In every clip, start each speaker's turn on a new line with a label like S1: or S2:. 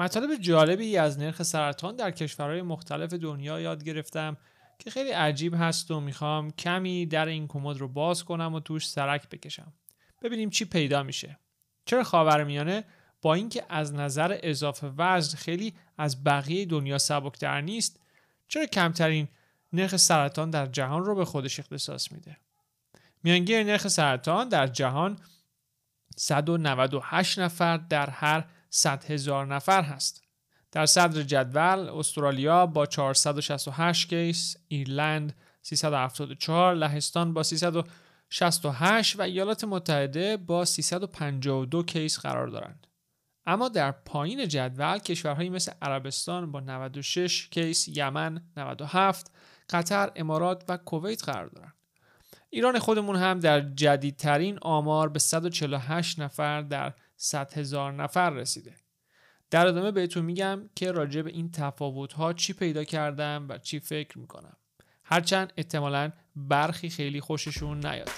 S1: مطالب جالبی از نرخ سرطان در کشورهای مختلف دنیا یاد گرفتم که خیلی عجیب هست و می‌خوام کمی در این کمد رو باز کنم و توش سرک بکشم. ببینیم چی پیدا میشه. چرا خاورمیانه با اینکه از نظر اضافه وزن خیلی از بقیه دنیا سبکتر نیست چرا کمترین نرخ سرطان در جهان رو به خودش اختصاص میده؟ میانگین نرخ سرطان در جهان 198 نفر در هر 100 هزار نفر هست در صدر جدول استرالیا با 468 case، ایرلند 374 لهستان با 368 و ایالات متحده با 352 case قرار دارند. اما در پایین جدول کشورهایی مثل عربستان با 96 case، یمن 97، قطر، امارات و کویت قرار دارند. ایران خودمون هم در جدیدترین آمار به 148 نفر در 100 هزار نفر رسیده. در ادامه بهتون میگم که راجع به این تفاوت ها چی پیدا کردم و چی فکر می‌کنم. هرچند احتمالا برخی خیلی خوششون نیاد.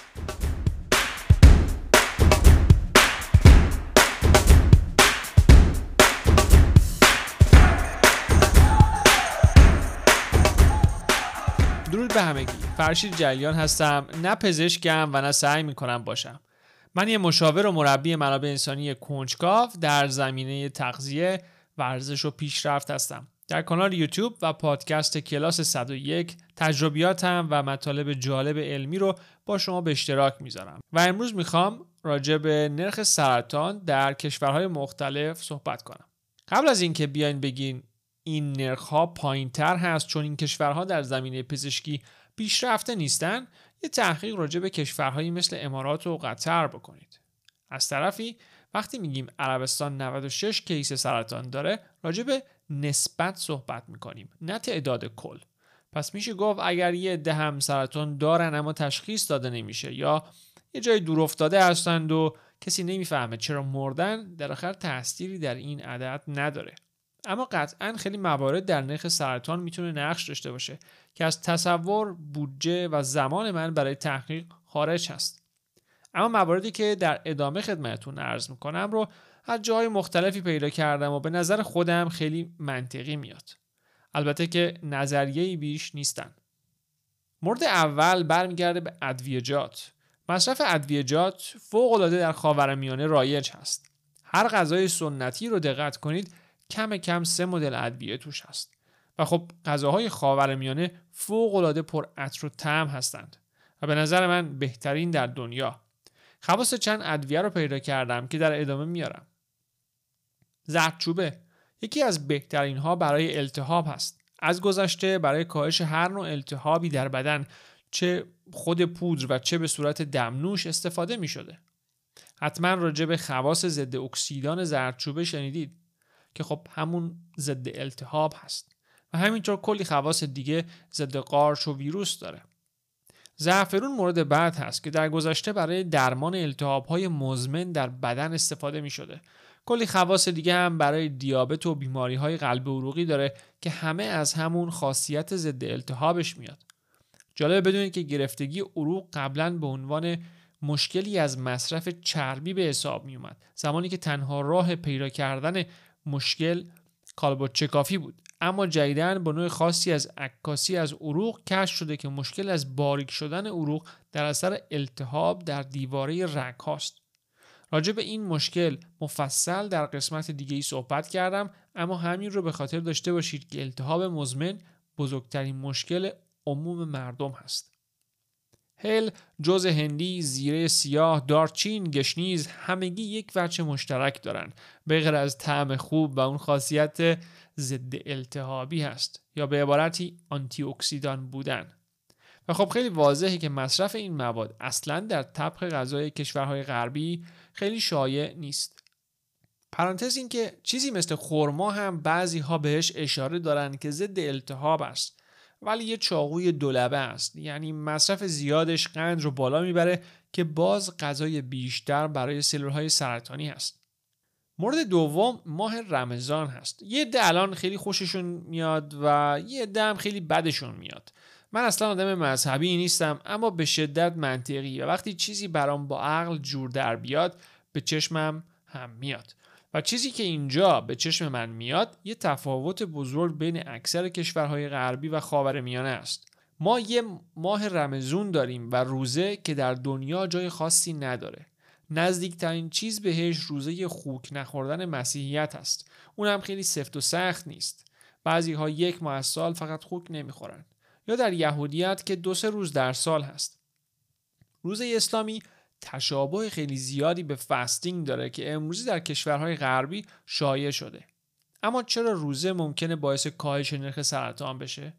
S1: درود به همگی. فرشید جلیان هستم. نه پزشکم و نه سعی می‌کنم باشم. من یه مشاور و مربی منابع انسانی کنجکاو در زمینه تغذیه ورزش و پیشرفت هستم. در کانال یوتیوب و پادکست کلاس 101 تجربیاتم و مطالب جالب علمی رو با شما به اشتراک می‌ذارم. و امروز می‌خوام راجع به نرخ سرطان در کشورهای مختلف صحبت کنم. قبل از اینکه بیاین بگین این نرخ ها پایین تر هست چون این کشورها در زمینه پزشکی پیشرفته نیستن یه تحقیق راجع به کشورهایی مثل امارات و قطر بکنید. از طرفی وقتی میگیم عربستان 96 کیس سرطان داره راجع به نسبت صحبت می‌کنیم نه تعداد کل. پس میشه گفت اگر یه عده هم سرطان دارن اما تشخیص داده نمیشه یا یه جای دور افتاده هستند و کسی نمی‌فهمه چرا مردن در آخر تأثیری در این عدد نداره. اما قطعا خیلی موارد در نرخ سرطان می‌تونه نقش داشته باشه که از تصور بودجه و زمان من برای تحقیق خارج هست. اما مواردی که در ادامه خدمتتون عرض می‌کنم رو از جاهای مختلفی پیدا کردم و به نظر خودم خیلی منطقی میاد. البته که نظریه بیش نیستن. مورد اول برمیگرده به ادویجات مصرف ادویجات فوق العاده در خاورمیانه رایج هست. هر غذای سنتی رو دقت کنید کم کم سه مدل ادویه توش هست. و خب غذاهای خاورمیانه فوق العاده پر عطر و طعم هستند. و به نظر من بهترین در دنیا. خواص چند ادویه رو پیدا کردم که در ادامه میارم. زردچوبه. یکی از بهترین ها برای التهاب هست. از گذشته برای کاهش هر نوع التهابی در بدن چه خود پودر و چه به صورت دمنوش استفاده می شده. حتما راجع به خواص ضد اکسیدان زردچوبه شنیدید. که خب همون ضد التهاب هست و همینطور کلی خواص دیگه ضد قارش و ویروس داره زعفرون مورد بعد هست که در گذشته برای درمان التهاب های مزمن در بدن استفاده می شده. کلی خواص دیگه هم برای دیابت و بیماری های قلب عروقی داره که همه از همون خاصیت ضد التهابش میاد. جالب بدونید که گرفتگی عروق قبلا به عنوان مشکلی از مصرف چربی به حساب می اومد زمانی که تنها راه پیدا کردن مشکل کالبوت کافی بود. اما جدیدن با نوع خاصی از عکاسی از عروق کشف شده که مشکل از باریک شدن عروق در اثر التهاب در دیواره رگ هاست. راجع به این مشکل مفصل در قسمت دیگه ای صحبت کردم اما همین رو به خاطر داشته باشید که التهاب مزمن بزرگترین مشکل عموم مردم هست. هل، جوز هندی، زیره سیاه، دارچین، گشنیز همگی یک وجه مشترک دارن به غیر از طعم خوب و اون خاصیت ضد التهابی هست یا به عبارتی آنتی اکسیدان بودن. و خب خیلی واضحه که مصرف این مواد اصلا در طبق غذای کشورهای غربی خیلی شایع نیست. پرانتز این که چیزی مثل خرما هم بعضی ها بهش اشاره دارن که ضد التهاب است. ولی یه چاقوی دولبه است. یعنی مصرف زیادش قند رو بالا می‌بره که باز غذای بیشتر برای سلول های سرطانی هست. مورد دوم ماه رمضان هست. یه عده الان خیلی خوششون میاد و یه عده هم خیلی بدشون میاد. من اصلا آدم مذهبی نیستم اما به شدت منطقی و وقتی چیزی برام با عقل جور در بیاد به چشمم هم میاد. و چیزی که اینجا به چشم من میاد یه تفاوت بزرگ بین اکثر کشورهای غربی و خاورمیانه است. ما یه ماه رمزون داریم و روزه که در دنیا جای خاصی نداره. نزدیکترین چیز بهش روزه خوک نخوردن مسیحیت است. اونم خیلی سفت و سخت نیست. بعضی ها یک ماه سال فقط خوک نمی‌خورن. یا در یهودیت که دو سه روز در سال هست. روزه اسلامی تشابه خیلی زیادی به فستینگ داره که امروزی در کشورهای غربی شایع شده. اما چرا روزه ممکنه باعث کاهش نرخ سرطان بشه؟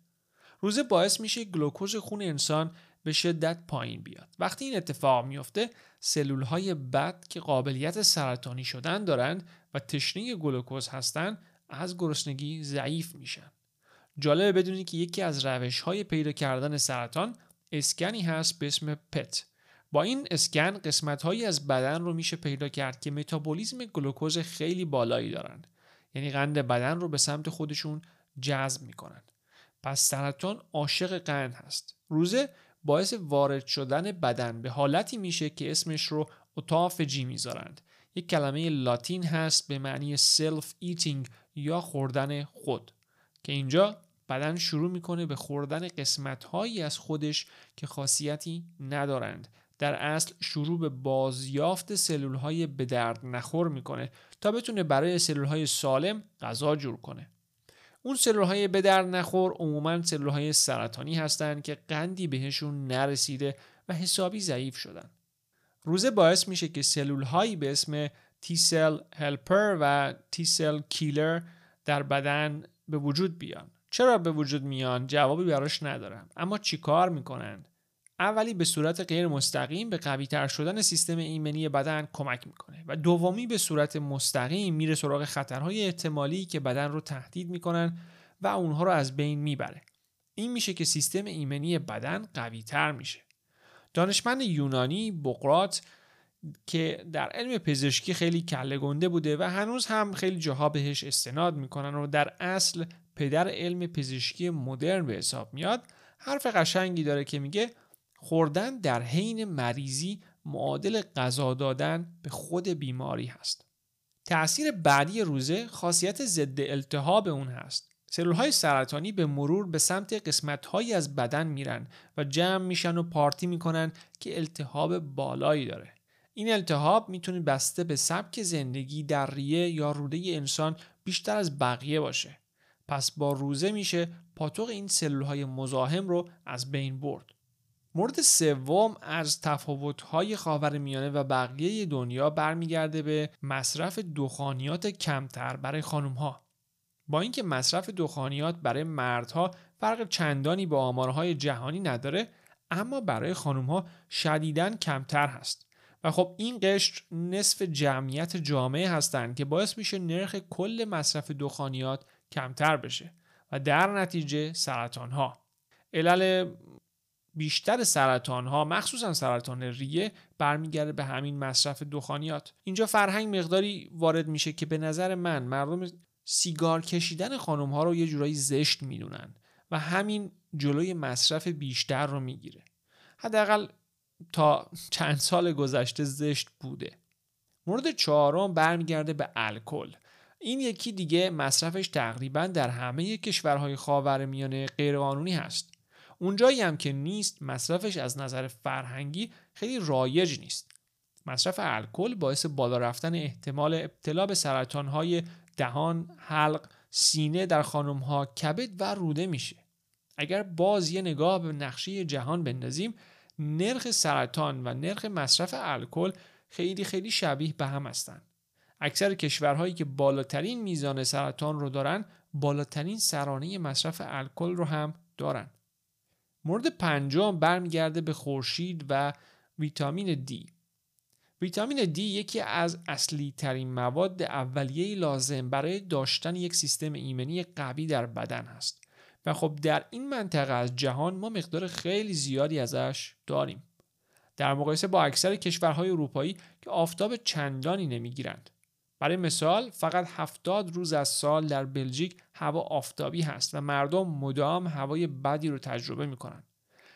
S1: روزه باعث میشه گلوکوز خون انسان به شدت پایین بیاد. وقتی این اتفاق میفته سلول های بد که قابلیت سرطانی شدن دارند و تشنه گلوکوز هستند از گرسنگی ضعیف میشن. جالبه بدونید که یکی از روش های پیدا کردن سرطان اسکنی هست به اسم پت با این اسکن قسمت هایی از بدن رو میشه پیدا کرد که متابولیزم گلوکوز خیلی بالایی دارند. یعنی قند بدن رو به سمت خودشون جذب می‌کنن پس سرطان عاشق قند هست. روزه باعث وارد شدن بدن به حالتی میشه که اسمش رو autophagy می‌ذارند. یک کلمه لاتین هست به معنی self eating یا خوردن خود که اینجا بدن شروع می‌کنه به خوردن قسمت هایی از خودش که خاصیتی ندارند. در اصل شروع به بازیافت سلول های به درد نخور می‌کنه تا بتونه برای سلول های سالم غذا جور کنه. اون سلول های به درد نخور عموما سلول های سرطانی هستند که قندی بهشون نرسیده و حسابی ضعیف شدن. روزه باعث میشه که سلول هایی به اسم تی سل هلپر و تی سل کیلر در بدن به وجود بیان. چرا به وجود میان؟ جوابی براش ندارم. اما چیکار می‌کنند؟ اولی به صورت غیر مستقیم به قوی تر شدن سیستم ایمنی بدن کمک می‌کنه و دومی به صورت مستقیم میره سراغ خطرهای احتمالی که بدن رو تهدید می‌کنن و اونها رو از بین می‌بره. این میشه که سیستم ایمنی بدن قوی تر میشه. دانشمند یونانی بقرات که در علم پزشکی خیلی کله گنده بوده و هنوز هم خیلی جاها بهش استناد می‌کنن و در اصل پدر علم پزشکی مدرن به حساب میاد حرف قشنگی داره که میگه خوردن در حین مریضی معادل غذا دادن به خود بیماری هست. تأثیر بعدی روزه خاصیت ضد التهاب اون هست. سلول های سرطانی به مرور به سمت قسمت هایی از بدن میرن و جمع میشن و پارتی می‌کنن که التهاب بالایی داره. این التهاب می‌تونه بسته به سبک زندگی در ریه یا روده انسان بیشتر از بقیه باشه. پس با روزه میشه پاتوق این سلول های مزاحم رو از بین برد. مورد سوم از تفاوت‌های خاورمیانه و بقیه دنیا برمیگرده به مصرف دخانیات کمتر برای خانمها. با اینکه مصرف دخانیات برای مردها فرق چندانی با آمارهای جهانی نداره اما برای خانمها شدیداً کمتر هست و خب این قشر نصف جمعیت جامعه هستند که باعث میشه نرخ کل مصرف دخانیات کمتر بشه و در نتیجه سرطان ها علل بیشتر سرطان ها مخصوصا سرطان ریه برمیگرده به همین مصرف دخانیات. اینجا فرهنگ مقداری وارد میشه که به نظر من مردم سیگار کشیدن خانم ها رو یه جورایی زشت می‌دونن و همین جلوی مصرف بیشتر رو می‌گیره. حداقل تا چند سال گذشته زشت بوده. مورد چهارم برمیگرده به الکل. این یکی دیگه مصرفش تقریبا در همه کشورهای خاورمیانه غیرقانونی هست. اونجایی هم که نیست مصرفش از نظر فرهنگی خیلی رایج نیست. مصرف الکل باعث بالا رفتن احتمال ابتلا به سرطانهای دهان، حلق، سینه در خانمها کبد و روده میشه. اگر باز یه نگاه به نقشه جهان بندازیم نرخ سرطان و نرخ مصرف الکل خیلی خیلی شبیه به هم هستند اکثر کشورهایی که بالاترین میزان سرطان رو دارن بالاترین سرانه مصرف الکل رو هم دارن. مورد پنجم برمیگرده به خورشید و ویتامین دی ویتامین دی یکی از اصلی ترین مواد اولیه لازم برای داشتن یک سیستم ایمنی قوی در بدن است و خب در این منطقه از جهان ما مقدار خیلی زیادی ازش داریم. در مقایسه با اکثر کشورهای اروپایی که آفتاب چندانی نمی‌گیرند. برای مثال فقط 70 روز از سال در بلژیک هوا آفتابی هست و مردم مدام هوای بدی رو تجربه می‌کنن.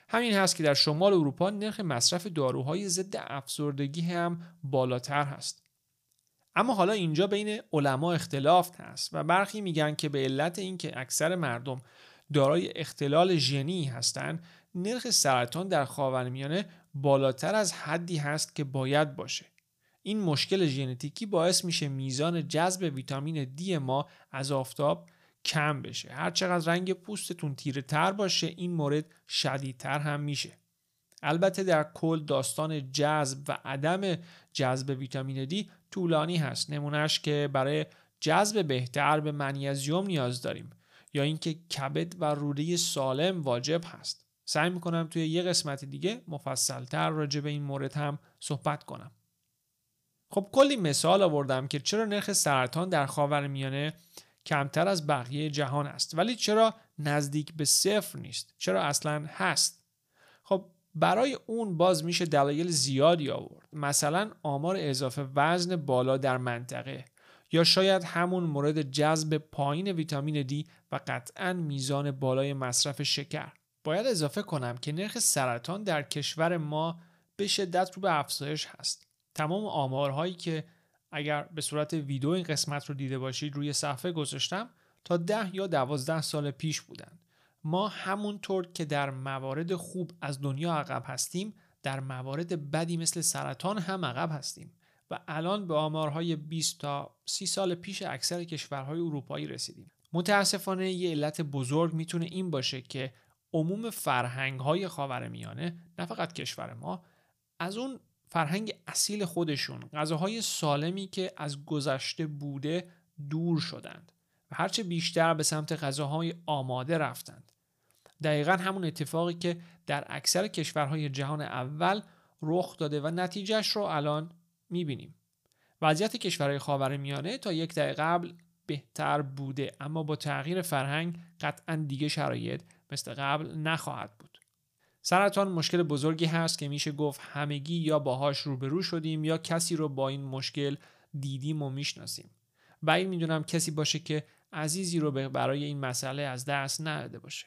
S1: همین هست که در شمال اروپا نرخ مصرف داروهای ضد افسردگی هم بالاتر هست. اما حالا اینجا بین علما اختلاف هست و برخی میگن که به علت اینکه اکثر مردم دارای اختلال ژنی هستند نرخ سرطان در خاورمیانه بالاتر از حدی هست که باید باشه این مشکل ژنتیکی باعث میشه میزان جذب ویتامین دی ما از آفتاب کم بشه. هر چقدر رنگ پوستتون تیره تر باشه این مورد شدیدتر هم میشه. البته در کل داستان جذب و عدم جذب ویتامین دی طولانی هست. نمونهش که برای جذب بهتر به منیزیوم نیاز داریم یا اینکه کبد و روده سالم واجب هست. سعی می‌کنم توی یه قسمت دیگه مفصلتر راجع به این مورد هم صحبت کنم. خب کلی مثال آوردم که چرا نرخ سرطان در خاورمیانه کمتر از بقیه جهان است. ولی چرا نزدیک به صفر نیست؟ چرا اصلا هست؟ خب برای اون باز میشه دلایل زیادی آورد. مثلا آمار اضافه وزن بالا در منطقه یا شاید همون مورد جذب پایین ویتامین دی و قطعا میزان بالای مصرف شکر. باید اضافه کنم که نرخ سرطان در کشور ما به شدت رو به افزایش هست. تمام آمارهایی که اگر به صورت ویدیو این قسمت رو دیده باشید روی صفحه گذاشتم تا ده یا دوازده سال پیش بودن ما همونطور که در موارد خوب از دنیا عقب هستیم در موارد بدی مثل سرطان هم عقب هستیم و الان به آمارهای 20 تا 30 سال پیش اکثر کشورهای اروپایی رسیدیم. متاسفانه یه علت بزرگ می‌تونه این باشه که عموم فرهنگ های میانه نه فقط کشور ما از اون فرهنگ اصیل خودشون غذاهای سالمی که از گذشته بوده دور شدند و هرچه بیشتر به سمت غذاهای آماده رفتند. دقیقا همون اتفاقی که در اکثر کشورهای جهان اول رخ داده و نتیجهش رو الان می‌بینیم. وضعیت کشورهای خاورمیانه تا یک دقیقه قبل بهتر بوده اما با تغییر فرهنگ قطعا دیگه شرایط مثل قبل نخواهد بود. سرطان مشکل بزرگی هست که میشه گفت همگی یا باهاش روبرو شدیم یا کسی رو با این مشکل دیدیم و می‌شناسیم. بعید می‌دونم کسی باشه که عزیزی رو برای این مسئله از دست نداده باشه.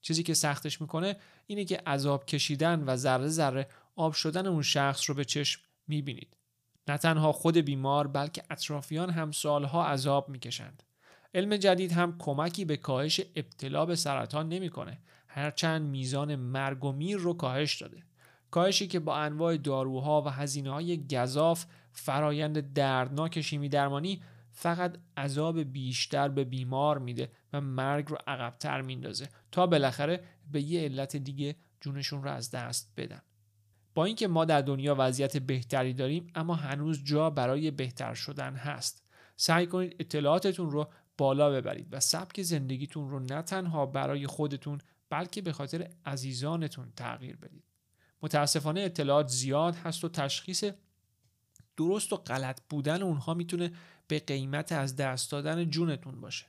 S1: چیزی که سختش می‌کنه اینه که عذاب کشیدن و ذره ذره آب شدن اون شخص رو به چشم می‌بینید. نه تنها خود بیمار بلکه اطرافیان هم سالها عذاب می‌کشند. علم جدید هم کمکی به کاهش ابتلا به سرطان نمی‌کنه. هرچند میزان مرگ و میر رو کاهش داده. کاهشی که با انواع داروها و هزینه های گذاف فرایند دردناک شیمی درمانی فقط عذاب بیشتر به بیمار میده و مرگ رو عقبتر میندازه تا بالاخره به یه علت دیگه جونشون رو از دست بدن. با اینکه ما در دنیا وضعیت بهتری داریم اما هنوز جا برای بهتر شدن هست. سعی کنید اطلاعاتتون رو بالا ببرید و سبک زندگیتون رو نه تنها برای خودتون بلکه به خاطر عزیزانتون تغییر بدید. متاسفانه اطلاعات زیاد هست و تشخیص درست و غلط بودن اونها می‌تونه به قیمت از دست دادن جونتون باشه.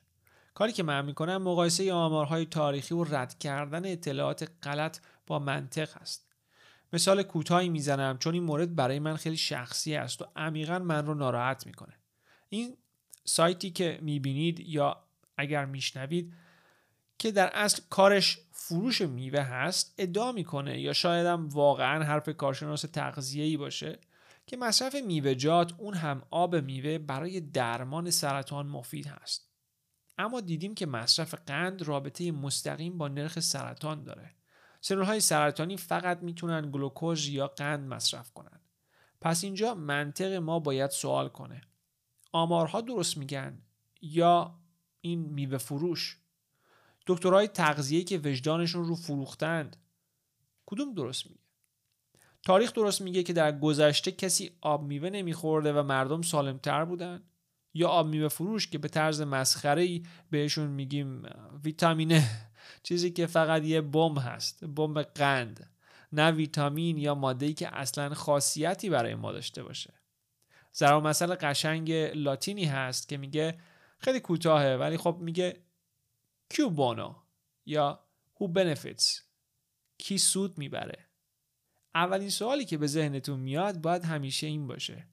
S1: کاری که من می‌کنم مقایسه آمارهای تاریخی و رد کردن اطلاعات غلط با منطق است مثال کوتاهی می‌زنم چون این مورد برای من خیلی شخصی است و عمیقا من رو ناراحت می‌کنه. این سایتی که می‌بینید یا اگر میشنوید که در اصل کارش فروش میوه هست ادعا می‌کنه یا شاید هم واقعا حرف کارشناس ای باشه که مصرف میوهجات اون هم آب میوه برای درمان سرطان مفید هست. اما دیدیم که مصرف قند رابطه مستقیم با نرخ سرطان داره. سلول های سرطانی فقط می‌تونن گلوکوز یا قند مصرف کنن. پس اینجا منطق ما باید سوال کنه. آمارها درست میگن یا این میوه فروش؟ دکترهای تغذیه که وجدانشون رو فروختند. کدوم درست میگه؟ تاریخ درست میگه که در گذشته کسی آب میوه نمیخورده و مردم سالمتر بودن؟ یا آب میوه فروش که به طرز مسخره ای بهشون میگیم ویتامینه چیزی که فقط یه بمب هست بمب قند. نه ویتامین یا ماده که اصلا خاصیتی برای ما داشته باشه. ضرب مثل قشنگ لاتینی هست که میگه خیلی کوتاهه ولی خب میگه کیو بونو یا who benefits? کی سود می‌بره؟ اولین سوالی که به ذهنتون میاد باید همیشه این باشه.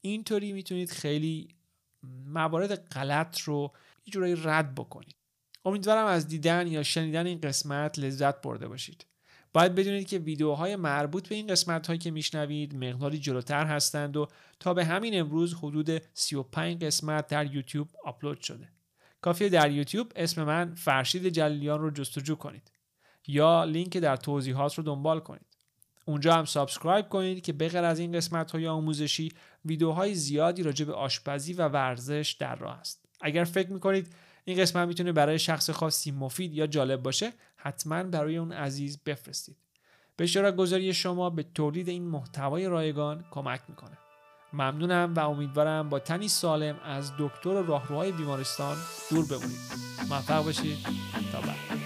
S1: اینطوری می‌تونید خیلی موارد غلط رو یه جورایی رد بکنید. امیدوارم از دیدن یا شنیدن این قسمت لذت برده باشید. باید بدونید که ویدیوهای مربوط به این قسمت هایی که میشنوید مقداری جلوتر هستند و تا به همین امروز حدود 35 قسمت در یوتیوب آپلود شده. کافیه در یوتیوب اسم من فرشید جلیان رو جستجو کنید یا لینک در توضیحات رو دنبال کنید. اونجا هم subscribe کنید که بغیر از این قسمت های آموزشی ویدیوهای زیادی راجع به آشپزی و ورزش در راه است. اگر فکر می‌کنید این قسمت می‌تونه برای شخص خاصی مفید یا جالب باشه حتما برای اون عزیز بفرستید به اشتراک گذاری شما به تولید این محتوای رایگان کمک می‌کنه ممنونم و امیدوارم با تنی سالم از دکتر راهروهای بیمارستان دور بمونید. موفق باشید. تا بعد.